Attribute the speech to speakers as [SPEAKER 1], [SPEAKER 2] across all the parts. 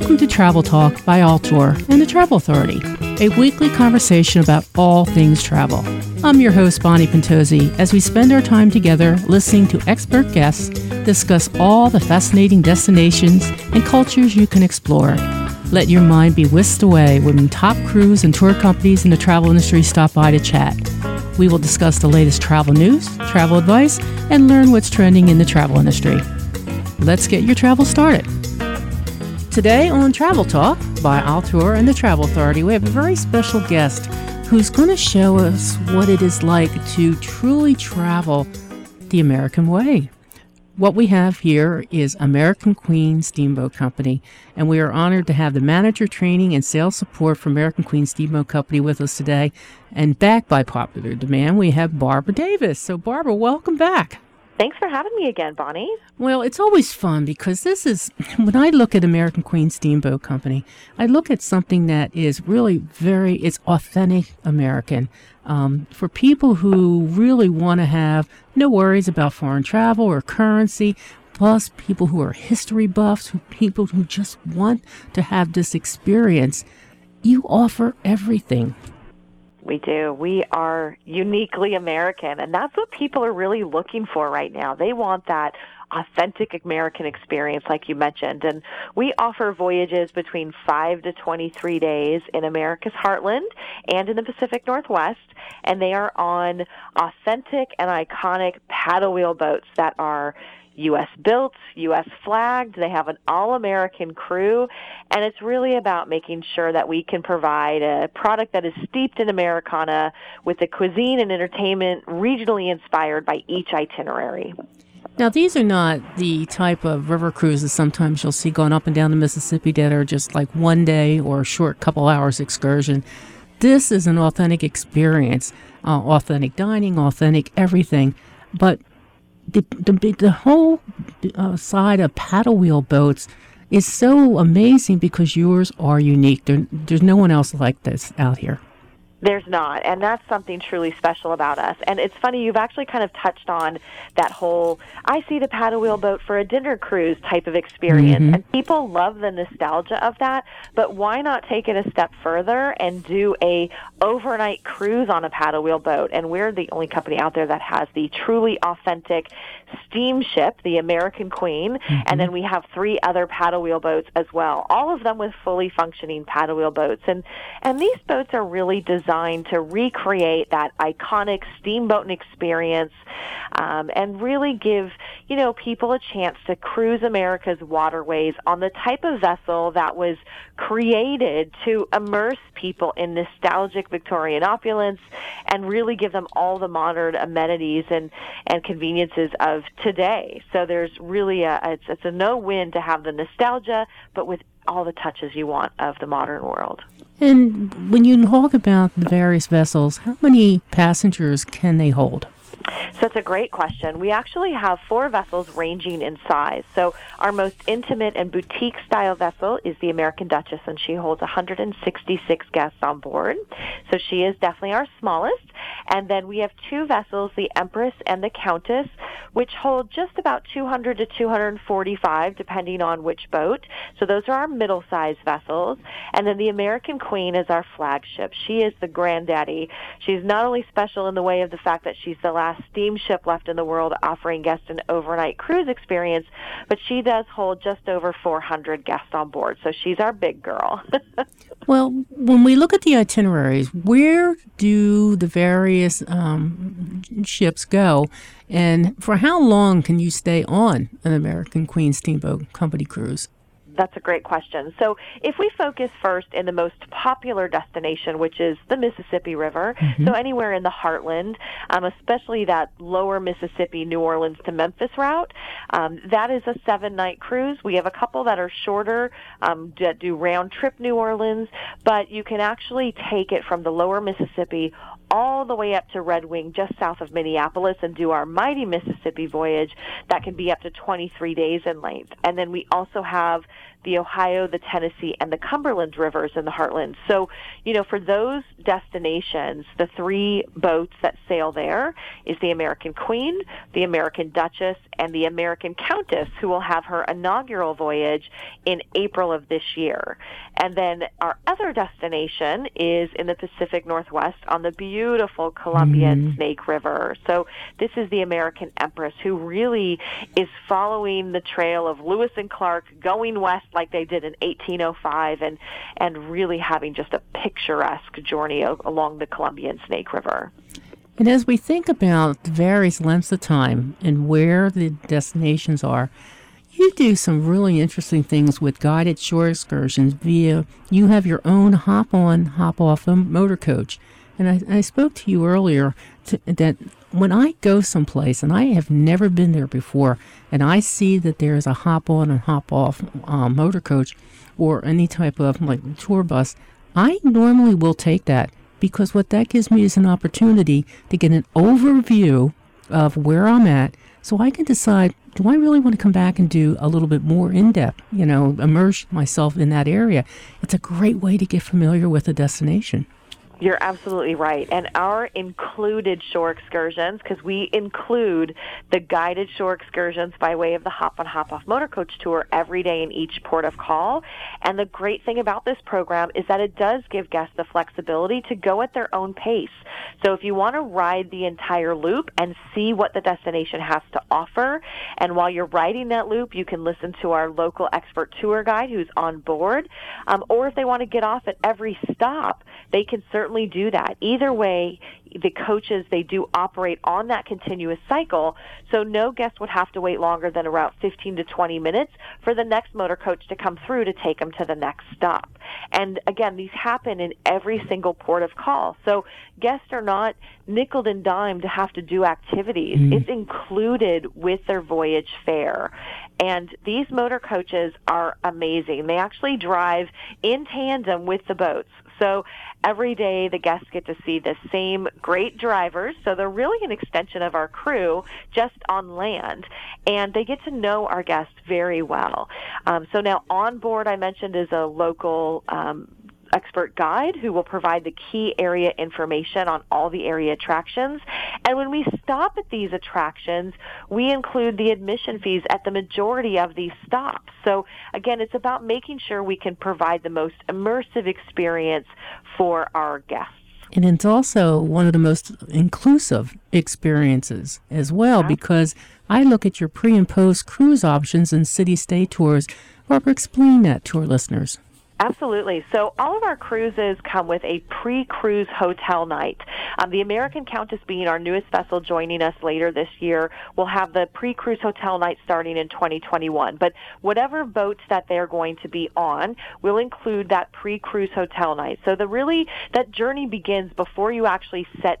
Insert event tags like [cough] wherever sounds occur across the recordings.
[SPEAKER 1] Welcome to Travel Talk by Altour and the Travel Authority, a weekly conversation about all things travel. I'm your host, Bonnie Pentozzi, as we spend our time together listening to expert guests discuss all the fascinating destinations and cultures you can explore. Let your mind be whisked away when top crews and tour companies in the travel industry stop by to chat. We will discuss the latest travel news, travel advice, and learn what's trending in the travel industry. Let's get your travel started. Today on Travel Talk by Altour and the Travel Authority, we have a very special guest who's going to show us what it is like to truly travel the American way. What we have here is American Queen Steamboat Company, and we are honored to have the manager training and sales support for American Queen Steamboat Company with us today. And back by popular demand, we have Barbara Davis. So, Barbara, welcome back.
[SPEAKER 2] Thanks for having me again, Bonnie.
[SPEAKER 1] Well, it's always fun because this is, when I look at American Queen Steamboat Company, I look at something that is really very, it's authentic American. Um, for people who really want to have no worries about foreign travel or currency, plus people who are history buffs, who, people who just want to have this experience, you offer everything.
[SPEAKER 2] We do. We are uniquely American, and that's what people are really looking for right now. They want that authentic American experience, like you mentioned. And we offer voyages between 5 to 23 days in America's heartland and in the Pacific Northwest. And they are on authentic and iconic paddle wheel boats that are U.S. built, U.S. flagged. They have an all American crew. And it's really about making sure that we can provide a product that is steeped in Americana with the cuisine and entertainment regionally inspired by each itinerary.
[SPEAKER 1] Now, these are not the type of river cruises sometimes you'll see going up and down the Mississippi that are just like one day or a short couple hours excursion. This is an authentic experience, uh, authentic dining, authentic everything. But the the, the whole uh, side of paddle wheel boats is so amazing because yours are unique. There, there's no one else like this out here.
[SPEAKER 2] There's not, and that's something truly special about us. And it's funny, you've actually kind of touched on that whole I see the paddle wheel boat for a dinner cruise type of experience. Mm-hmm. And people love the nostalgia of that, but why not take it a step further and do a overnight cruise on a paddle wheel boat? And we're the only company out there that has the truly authentic steamship, the American Queen, mm-hmm. and then we have three other paddle wheel boats as well. All of them with fully functioning paddle wheel boats. And and these boats are really designed designed to recreate that iconic steamboat experience um, and really give you know people a chance to cruise America's waterways on the type of vessel that was created to immerse people in nostalgic Victorian opulence and really give them all the modern amenities and and conveniences of today. So there's really a it's, it's a no win to have the nostalgia, but with all the touches you want of the modern world.
[SPEAKER 1] And when you talk about the various vessels, how many passengers can they hold?
[SPEAKER 2] So that's a great question. We actually have four vessels ranging in size. So our most intimate and boutique style vessel is the American Duchess, and she holds 166 guests on board. So she is definitely our smallest. And then we have two vessels, the Empress and the Countess, which hold just about 200 to 245, depending on which boat. So those are our middle-sized vessels. And then the American Queen is our flagship. She is the granddaddy. She's not only special in the way of the fact that she's the last steamship left in the world offering guests an overnight cruise experience, but she does hold just over 400 guests on board. So she's our big girl. [laughs]
[SPEAKER 1] well, when we look at the itineraries, where do the various um, ships go? And for how long can you stay on an American Queen Steamboat Company cruise?
[SPEAKER 2] That's a great question. So, if we focus first in the most popular destination, which is the Mississippi River, mm-hmm. so anywhere in the heartland, um, especially that lower Mississippi, New Orleans to Memphis route, um, that is a seven night cruise. We have a couple that are shorter um, that do round trip New Orleans, but you can actually take it from the lower Mississippi all the way up to Red Wing, just south of Minneapolis, and do our mighty Mississippi voyage that can be up to 23 days in length. And then we also have the Ohio, the Tennessee, and the Cumberland rivers in the heartland. So, you know, for those destinations, the three boats that sail there is the American Queen, the American Duchess, and the American Countess, who will have her inaugural voyage in April of this year. And then our other destination is in the Pacific Northwest on the beautiful Columbian mm. Snake River. So this is the American Empress who really is following the trail of Lewis and Clark going west like they did in 1805 and and really having just a picturesque journey along the Columbian Snake River.
[SPEAKER 1] And as we think about the various lengths of time and where the destinations are, you do some really interesting things with guided shore excursions via you have your own hop on, hop off motor coach. And I, I spoke to you earlier to, that when I go someplace and I have never been there before, and I see that there is a hop on and hop off um, motor coach or any type of like tour bus, I normally will take that because what that gives me is an opportunity to get an overview of where I'm at so I can decide do I really want to come back and do a little bit more in depth, you know, immerse myself in that area? It's a great way to get familiar with a destination.
[SPEAKER 2] You're absolutely right. And our included shore excursions, because we include the guided shore excursions by way of the Hop on Hop Off Motor Coach Tour every day in each port of call. And the great thing about this program is that it does give guests the flexibility to go at their own pace. So if you want to ride the entire loop and see what the destination has to offer, and while you're riding that loop, you can listen to our local expert tour guide who's on board. Um, or if they want to get off at every stop, they can certainly do that. Either way, the coaches they do operate on that continuous cycle. So no guest would have to wait longer than around 15 to 20 minutes for the next motor coach to come through to take them to the next stop. And again these happen in every single port of call. So guests are not nickel and dime to have to do activities. Mm. it's included with their voyage fare. And these motor coaches are amazing. They actually drive in tandem with the boats so every day the guests get to see the same great drivers. So they're really an extension of our crew just on land. And they get to know our guests very well. Um, so now on board, I mentioned, is a local um, expert guide who will provide the key area information on all the area attractions. And when we stop at these attractions, we include the admission fees at the majority of these stops. So again, it's about making sure we can provide the most immersive experience for our guests.
[SPEAKER 1] And it's also one of the most inclusive experiences as well because I look at your pre and post cruise options and city stay tours. Barbara, explain that to our listeners.
[SPEAKER 2] Absolutely. So all of our cruises come with a pre-cruise hotel night. Um, the American Countess being our newest vessel joining us later this year will have the pre-cruise hotel night starting in 2021. But whatever boats that they're going to be on will include that pre-cruise hotel night. So the really, that journey begins before you actually set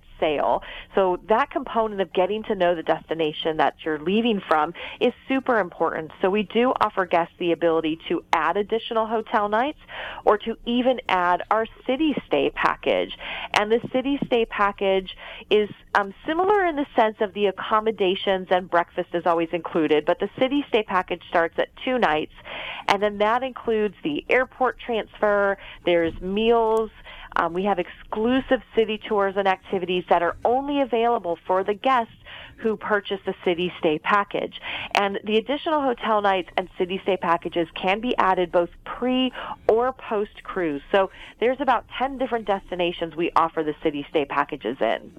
[SPEAKER 2] So that component of getting to know the destination that you're leaving from is super important. So we do offer guests the ability to add additional hotel nights or to even add our city stay package. And the city stay package is um, similar in the sense of the accommodations and breakfast is always included, but the city stay package starts at two nights, and then that includes the airport transfer, there's meals, um, we have exclusive city tours and activities that are only available for the guests who purchase the city stay package. And the additional hotel nights and city stay packages can be added both pre or post cruise. So there's about 10 different destinations we offer the city stay packages in.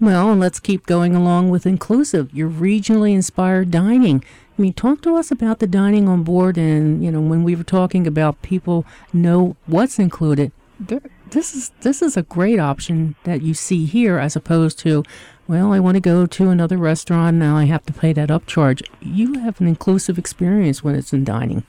[SPEAKER 1] Well, and let's keep going along with inclusive, your regionally inspired dining. I mean, talk to us about the dining on board and, you know, when we were talking about people know what's included, there, this is this is a great option that you see here as opposed to well i want to go to another restaurant now i have to pay that upcharge. You have an inclusive experience when it's in dining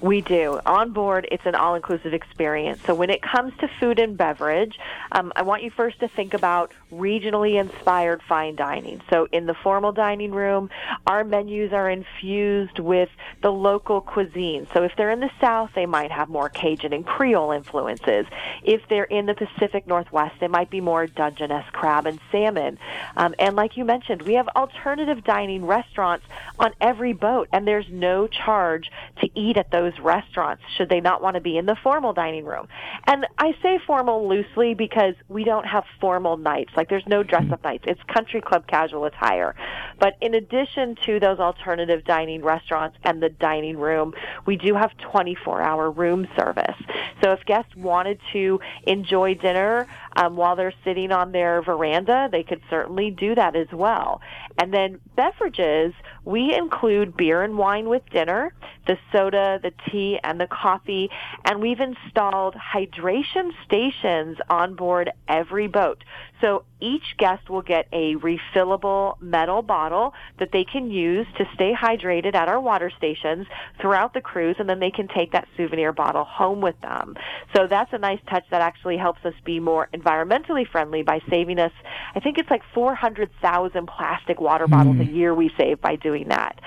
[SPEAKER 2] We do. On board, it's an all inclusive experience. So when it comes to food and beverage, um, I want you first to think about regionally inspired fine dining. So in the formal dining room, our menus are infused with the local cuisine. So if they're in the South, they might have more Cajun and Creole influences. If they're in the Pacific Northwest, it might be more Dungeness crab and salmon. Um, and like you mentioned, we have alternative dining restaurants on every boat, and there's no charge to eat at those restaurants should they not want to be in the formal dining room. And I say formal loosely because we don't have formal nights. Like there's no dress up nights. It's country club casual attire. But in addition to those alternative dining restaurants and the dining room, we do have 24 hour room service. So if guests wanted to enjoy dinner um, while they're sitting on their veranda, they could certainly do that as well. And then beverages, we include beer and wine with dinner, the soda, the tea, and the coffee, and we've installed hydration stations on board every boat. So each guest will get a refillable metal bottle that they can use to stay hydrated at our water stations throughout the cruise, and then they can take that souvenir bottle home with them. So that's a nice touch that actually helps us be more environmentally friendly by saving us, I think it's like 400,000 plastic water bottles mm. a year we save by doing that.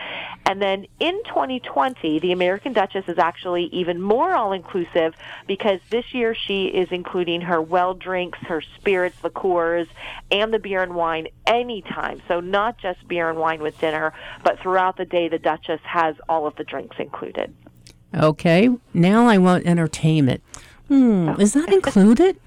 [SPEAKER 2] And then in 2020, the American Duchess is actually even more all inclusive because this year she is including her well drinks, her spirits, liqueurs, and the beer and wine anytime. So not just beer and wine with dinner, but throughout the day, the Duchess has all of the drinks included.
[SPEAKER 1] Okay, now I want entertainment. Hmm, is that [laughs] included?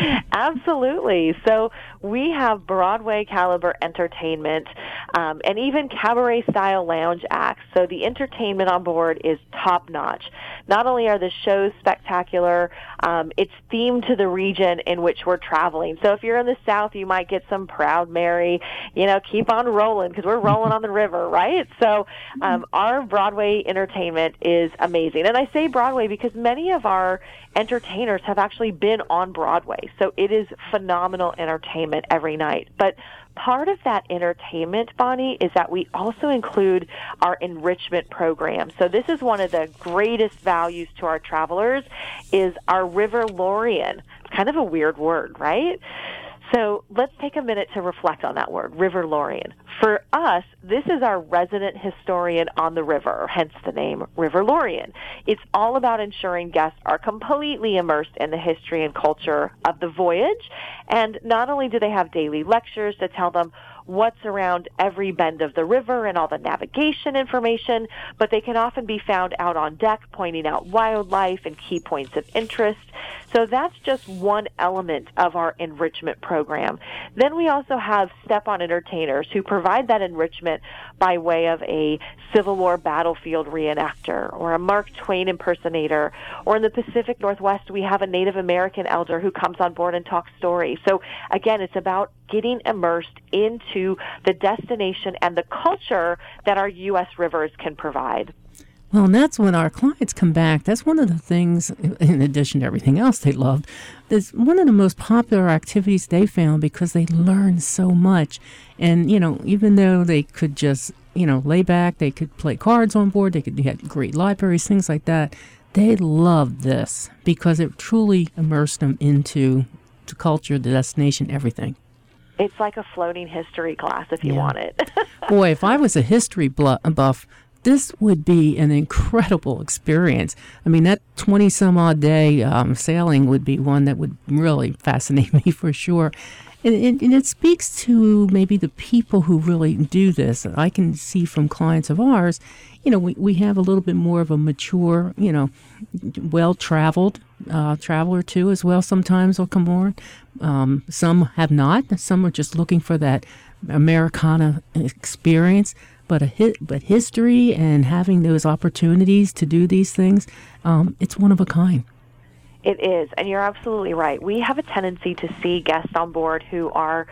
[SPEAKER 1] [laughs]
[SPEAKER 2] Absolutely. So we have Broadway caliber entertainment um, and even cabaret style lounge acts. So the entertainment on board is top notch. Not only are the shows spectacular, um, it's themed to the region in which we're traveling. So if you're in the South, you might get some Proud Mary, you know, keep on rolling because we're rolling on the river, right? So um, our Broadway entertainment is amazing. And I say Broadway because many of our entertainers have actually been on Broadway. So it is phenomenal entertainment every night. But part of that entertainment, Bonnie, is that we also include our enrichment program. So this is one of the greatest values to our travelers is our Riverlorian. Kind of a weird word, right? So let's take a minute to reflect on that word, Riverlorian. For us, this is our resident historian on the river, hence the name Riverlorian. It's all about ensuring guests are completely immersed in the history and culture of the voyage. And not only do they have daily lectures to tell them what's around every bend of the river and all the navigation information, but they can often be found out on deck pointing out wildlife and key points of interest. So that's just one element of our enrichment program. Then we also have step on entertainers who provide that enrichment by way of a Civil War battlefield reenactor or a Mark Twain impersonator. Or in the Pacific Northwest, we have a Native American elder who comes on board and talks stories. So again, it's about getting immersed into the destination and the culture that our U.S. rivers can provide.
[SPEAKER 1] Well, and that's when our clients come back. That's one of the things, in addition to everything else they loved, is one of the most popular activities they found because they learned so much. And, you know, even though they could just, you know, lay back, they could play cards on board, they could have great libraries, things like that. They loved this because it truly immersed them into the culture, the destination, everything.
[SPEAKER 2] It's like a floating history class if you yeah. want it. [laughs]
[SPEAKER 1] Boy, if I was a history buff, this would be an incredible experience. I mean, that 20 some odd day um, sailing would be one that would really fascinate [laughs] me for sure. And, and, and, it speaks to maybe the people who really do this. I can see from clients of ours, you know, we, we have a little bit more of a mature, you know, well traveled uh, traveler too, as well, sometimes will come on. Um, some have not. Some are just looking for that Americana experience. But a hit, but history and having those opportunities to do these things, um, it's one of a kind.
[SPEAKER 2] It is, and you're absolutely right. We have a tendency to see guests on board who are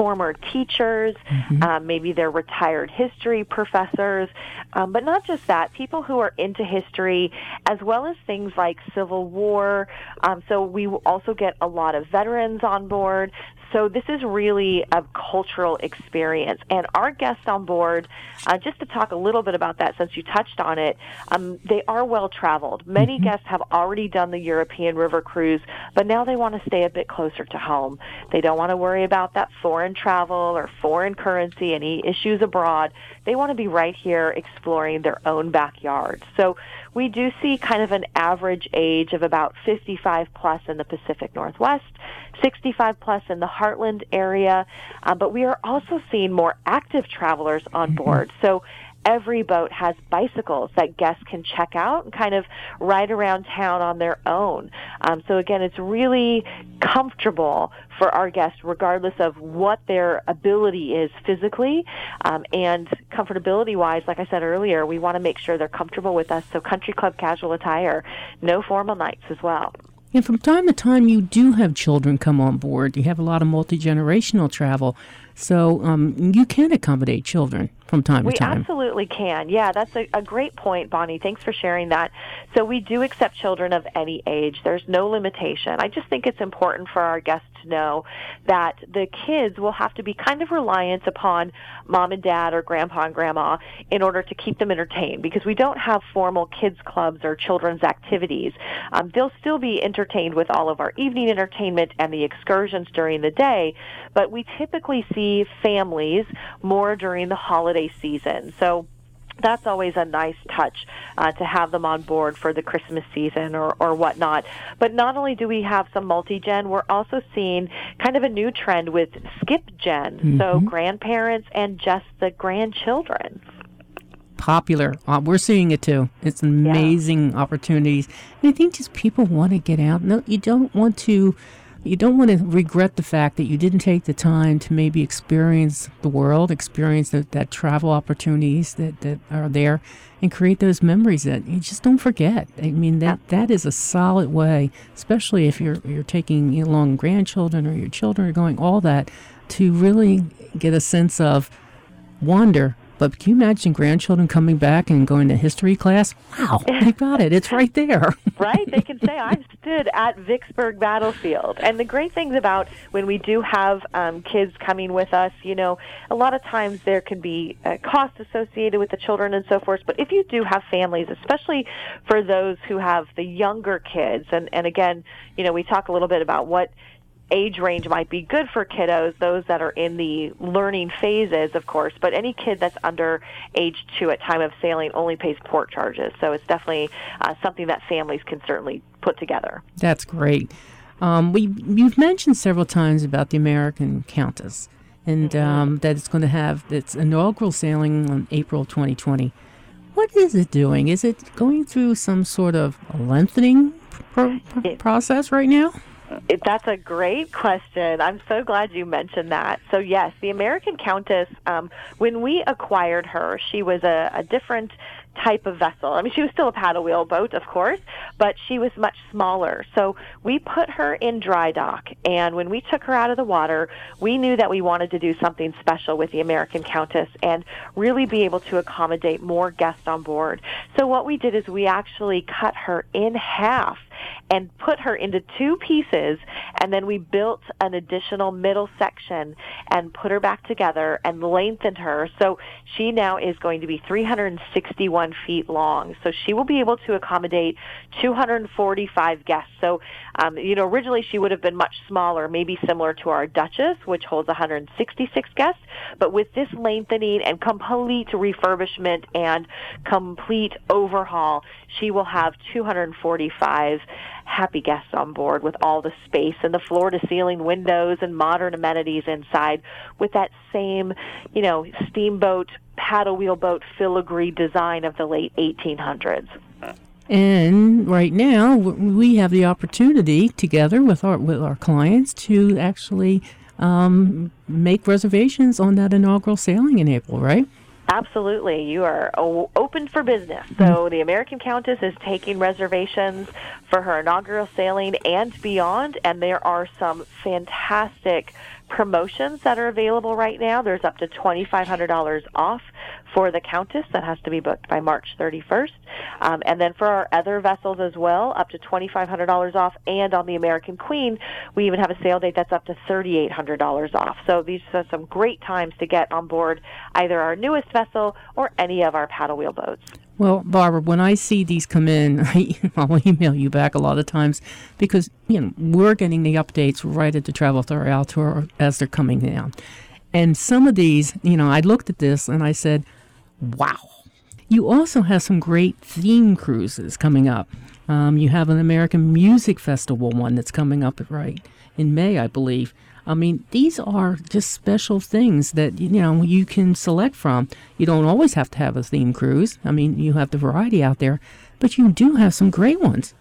[SPEAKER 2] former teachers, mm-hmm. um, maybe they're retired history professors, um, but not just that, people who are into history as well as things like Civil War. Um, so we also get a lot of veterans on board. So this is really a cultural experience. And our guests on board, uh, just to talk a little bit about that since you touched on it, um, they are well traveled. Many mm-hmm. guests have already done the European river cruise, but now they want to stay a bit closer to home. They don't want to worry about that foreign travel or foreign currency, any issues abroad. They want to be right here exploring their own backyard. So we do see kind of an average age of about 55 plus in the Pacific Northwest, 65 plus in the Heartland area, uh, but we are also seeing more active travelers on mm-hmm. board. So every boat has bicycles that guests can check out and kind of ride around town on their own. Um, so again, it's really comfortable for our guests, regardless of what their ability is physically um, and comfortability wise. Like I said earlier, we want to make sure they're comfortable with us. So country club casual attire, no formal nights as well.
[SPEAKER 1] And from time to time, you do have children come on board. You have a lot of multi generational travel. So um, you can accommodate children from time
[SPEAKER 2] we
[SPEAKER 1] to time.
[SPEAKER 2] We absolutely can. Yeah, that's a, a, great point, Bonnie. Thanks for sharing that. So we do accept children of any age. There's no limitation. I just think it's important for our guests to know that the kids will have to be kind of reliant upon mom and dad or grandpa and grandma in order to keep them entertained because we don't have formal kids clubs or children's activities. Um, they'll still be entertained with all of our evening entertainment and the excursions during the day, but we typically see families more during the holiday season. So that's always a nice touch uh, to have them on board for the Christmas season or, or whatnot. But not only do we have some multi-gen, we're also seeing kind of a new trend with skip gen, mm-hmm. so grandparents and just the grandchildren.
[SPEAKER 1] Popular. Uh, we're seeing it too. It's amazing yeah. opportunities. And I think just people want to get out. No, you don't want to you don't want to regret the fact that you didn't take the time to maybe experience the world, experience the, that travel opportunities that, that are there, and create those memories that you just don't forget. I mean that that is a solid way, especially if you're you're taking along grandchildren or your children are going all that, to really get a sense of wonder but can you imagine grandchildren coming back and going to history class? Wow, [laughs] they got it. It's right there. [laughs]
[SPEAKER 2] right? They can say, I've stood at Vicksburg Battlefield. And the great things about when we do have um, kids coming with us, you know, a lot of times there can be uh, costs associated with the children and so forth. But if you do have families, especially for those who have the younger kids, and, and again, you know, we talk a little bit about what age range might be good for kiddos, those that are in the learning phases, of course, but any kid that's under age two at time of sailing only pays port charges. So it's definitely uh, something that families can certainly put together.
[SPEAKER 1] That's great. Um, we you've mentioned several times about the American Countess and mm-hmm. um, that it's going to have its inaugural sailing on April 2020. What is it doing? Is it going through some sort of lengthening pro- process right now?
[SPEAKER 2] That's a great question. I'm so glad you mentioned that. So yes, the American Countess. Um, when we acquired her, she was a, a different type of vessel. I mean, she was still a paddle wheel boat, of course, but she was much smaller. So we put her in dry dock, and when we took her out of the water, we knew that we wanted to do something special with the American Countess and really be able to accommodate more guests on board. So what we did is we actually cut her in half and put her into two pieces and then we built an additional middle section and put her back together and lengthened her so she now is going to be 361 feet long. So she will be able to accommodate 245 guests. So um, you know originally she would have been much smaller maybe similar to our duchess which holds 166 guests. But with this lengthening and complete refurbishment and complete overhaul she will have 245 happy guests on board with all the space and the floor to ceiling windows and modern amenities inside with that same, you know, steamboat, paddle wheel boat filigree design of the late 1800s.
[SPEAKER 1] And right now, we have the opportunity together with our with our clients to actually um, make reservations on that inaugural sailing in April, right?
[SPEAKER 2] Absolutely. You are open for business. So mm-hmm. the American Countess is taking reservations for her inaugural sailing and beyond, and there are some fantastic promotions that are available right now. There's up to $2,500 off For the Countess, that has to be booked by March 31st. Um, and then for our other vessels as well, up to $2,500 off. And on the American Queen, we even have a sale date that's up to $3,800 off. So these are some great times to get on board either our newest vessel or any of our paddle wheel boats.
[SPEAKER 1] Well, Barbara, when I see these come in, [laughs] I, will email you back a lot of times because you know we're getting the updates right at the Travel Authority Tour as they're coming down. And some of these, you know, I looked at this and I said, "Wow!" You also have some great theme cruises coming up. Um, you have an American Music Festival one that's coming up right in May, I believe. I mean, these are just special things that you know you can select from. You don't always have to have a theme cruise. I mean, you have the variety out there, but you do have some great ones.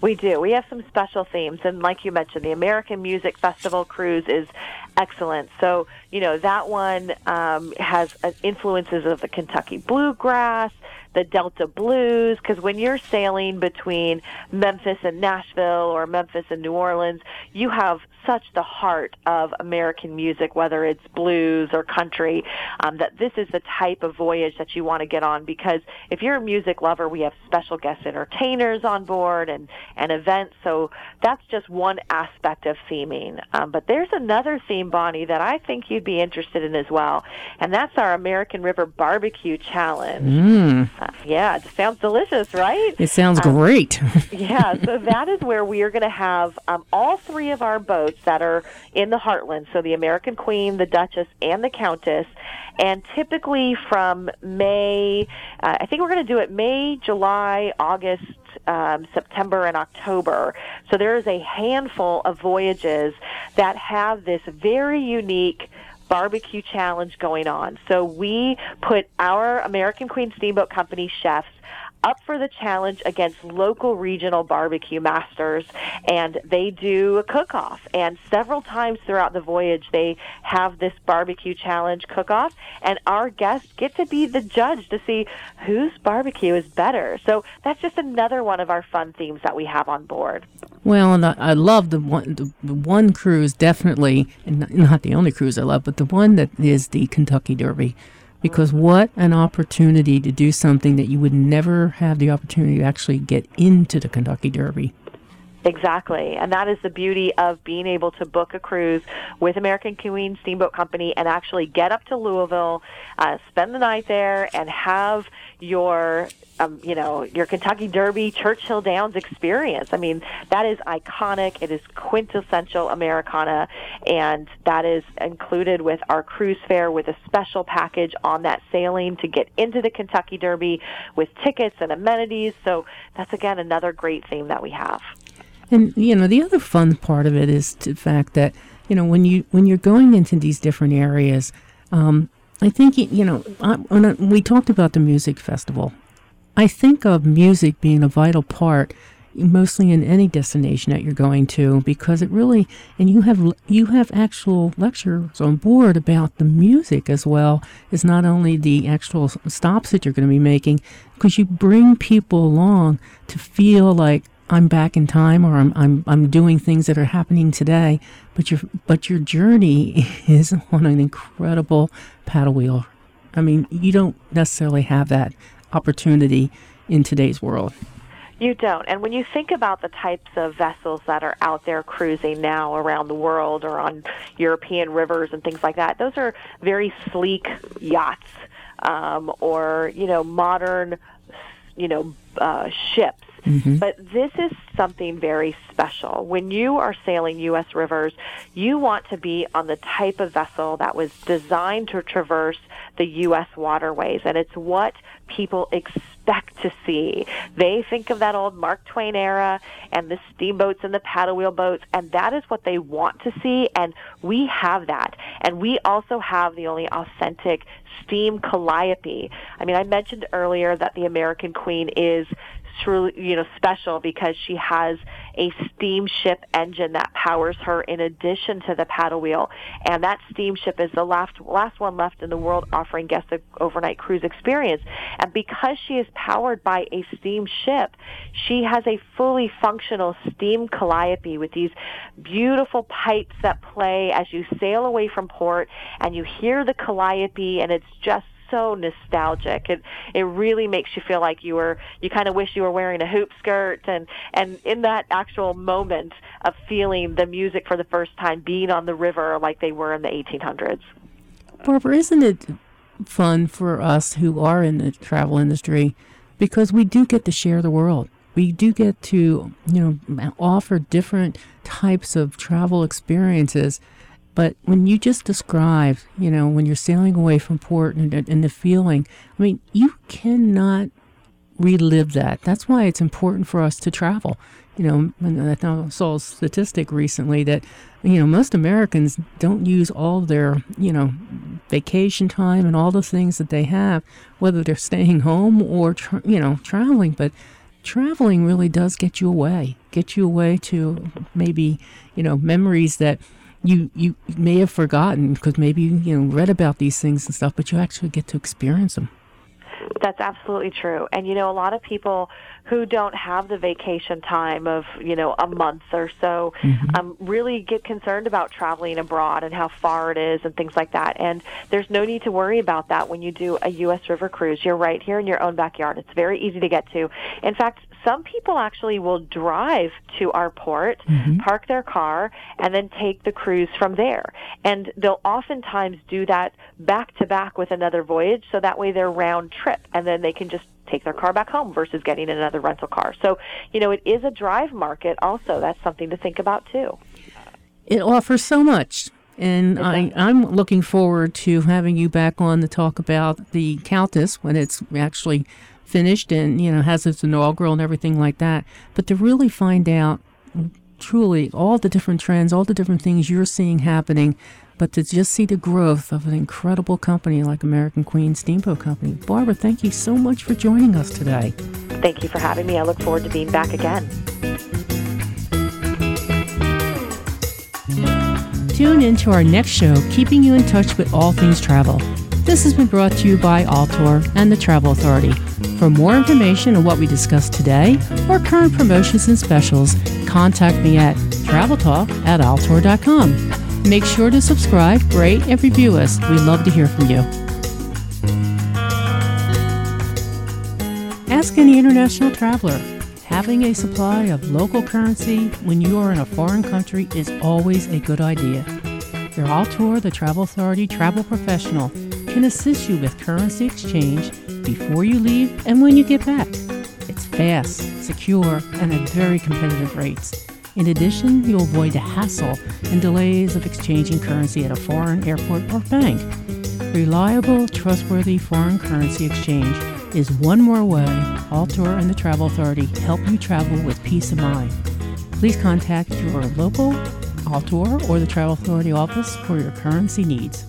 [SPEAKER 2] We do. We have some special themes, and like you mentioned, the American Music Festival cruise is excellent. So you know that one um, has uh, influences of the Kentucky bluegrass the Delta blues, because when you're sailing between Memphis and Nashville or Memphis and New Orleans, you have such the heart of American music, whether it's blues or country, um, that this is the type of voyage that you want to get on because if you're a music lover, we have special guest entertainers on board and, and events. So that's just one aspect of theming. Um, but there's another theme, Bonnie, that I think you'd be interested in as well, and that's our American River Barbecue Challenge.
[SPEAKER 1] Mm.
[SPEAKER 2] Uh, yeah, it sounds delicious, right?
[SPEAKER 1] It sounds um, great.
[SPEAKER 2] yeah, so that is where we are going to have um, all three of our boats that are in the heartland. So the American Queen, the Duchess, and the Countess. And typically from May, uh, I think we're going to do it May, July, August, um, September, and October. So there is a handful of voyages that have this very unique barbecue challenge going on. So we put our American Queen Steamboat Company chefs up for the challenge against local regional barbecue masters and they do a cook off and several times throughout the voyage they have this barbecue challenge cook off and our guests get to be the judge to see whose barbecue is better. So that's just another one of our fun themes that we have on board.
[SPEAKER 1] Well and i, love the one the one cruise definitely and not the only cruise i love but the one that is the kentucky derby because what an opportunity to do something that you would never have the opportunity to actually get into the Kentucky Derby.
[SPEAKER 2] Exactly. And that is the beauty of being able to book a cruise with American Queen Steamboat Company and actually get up to Louisville, uh, spend the night there, and have your um, you know, your Kentucky Derby Churchill Downs experience. I mean, that is iconic. It is quintessential Americana, and that is included with our cruise fare with a special package on that sailing to get into the Kentucky Derby with tickets and amenities. So that's again another great theme that we have.
[SPEAKER 1] And you know, the other fun part of it is the fact that you know when you when you're going into these different areas. Um, I think you know I, when I, we talked about the music festival. I think of music being a vital part, mostly in any destination that you're going to, because it really and you have you have actual lectures on board about the music as well as not only the actual stops that you're going to be making, because you bring people along to feel like I'm back in time or I'm I'm I'm doing things that are happening today, but your but your journey [laughs] is on an incredible paddle wheel. I mean, you don't necessarily have that opportunity in today's world.
[SPEAKER 2] You don't. And when you think about the types of vessels that are out there cruising now around the world or on European rivers and things like that, those are very sleek yachts um, or, you know, modern, you know, uh, ships
[SPEAKER 1] Mm-hmm.
[SPEAKER 2] But this is something very special. When you are sailing U.S. rivers, you want to be on the type of vessel that was designed to traverse the U.S. waterways. And it's what people expect to see. They think of that old Mark Twain era and the steamboats and the paddle wheel boats, and that is what they want to see. And we have that. And we also have the only authentic steam calliope. I mean, I mentioned earlier that the American Queen is truly, you know, special because she has a steamship engine that powers her in addition to the paddle wheel. And that steamship is the last, last one left in the world offering guests an overnight cruise experience. And because she is powered by a steamship, she has a fully functional steam calliope with these beautiful pipes that play as you sail away from port and you hear the calliope and it's just so nostalgic. It it really makes you feel like you were you kind of wish you were wearing a hoop skirt and and in that actual moment of feeling the music for the first time, being on the river like they were in the 1800s.
[SPEAKER 1] Barbara, isn't it fun for us who are in the travel industry because we do get to share the world. We do get to, you know, offer different types of travel experiences. But when you just describe, you know, when you're sailing away from port and, and the feeling, I mean, you cannot relive that. That's why it's important for us to travel. You know, I saw a statistic recently that, you know, most Americans don't use all their, you know, vacation time and all the things that they have, whether they're staying home or, tra- you know, traveling. But traveling really does get you away, get you away to maybe, you know, memories that you you may have forgotten because maybe you know read about these things and stuff, but you actually get to experience them.
[SPEAKER 2] That's absolutely true. And you know, a lot of people who don't have the vacation time of, you know, a month or so mm-hmm. um, really get concerned about traveling abroad and how far it is and things like that. And there's no need to worry about that when you do a U.S. river cruise. You're right here in your own backyard. It's very easy to get to. In fact, some people actually will drive to our port, mm-hmm. park their car, and then take the cruise from there. And they'll oftentimes do that back to back with another voyage, so that way they're round trip, and then they can just take their car back home versus getting another rental car. So, you know, it is a drive market also. That's something to think about too.
[SPEAKER 1] It offers so much. And I, I'm looking forward to having you back on to talk about the Countess when it's actually finished and you know has its inaugural and everything like that but to really find out truly all the different trends all the different things you're seeing happening but to just see the growth of an incredible company like American Queen Steamboat Company. Barbara, thank you so much for joining us today.
[SPEAKER 2] Thank you for having me. I look forward to being back again.
[SPEAKER 1] Tune in to our next show, keeping you in touch with all things travel. This has been brought to you by Altour and the Travel Authority. For more information on what we discussed today or current promotions and specials, contact me at traveltalk at altour.com. Make sure to subscribe, rate, and review us. We love to hear from you. Ask any international traveler. Having a supply of local currency when you are in a foreign country is always a good idea. Your Altour, the Travel Authority travel professional, can assist you with currency exchange before you leave and when you get back. It's fast, secure, and at very competitive rates. In addition, you'll avoid the hassle and delays of exchanging currency at a foreign airport or bank. Reliable, trustworthy foreign currency exchange is one more way Altour and the Travel Authority help you travel with peace of mind. Please contact your local Altour or the Travel Authority office for your currency needs.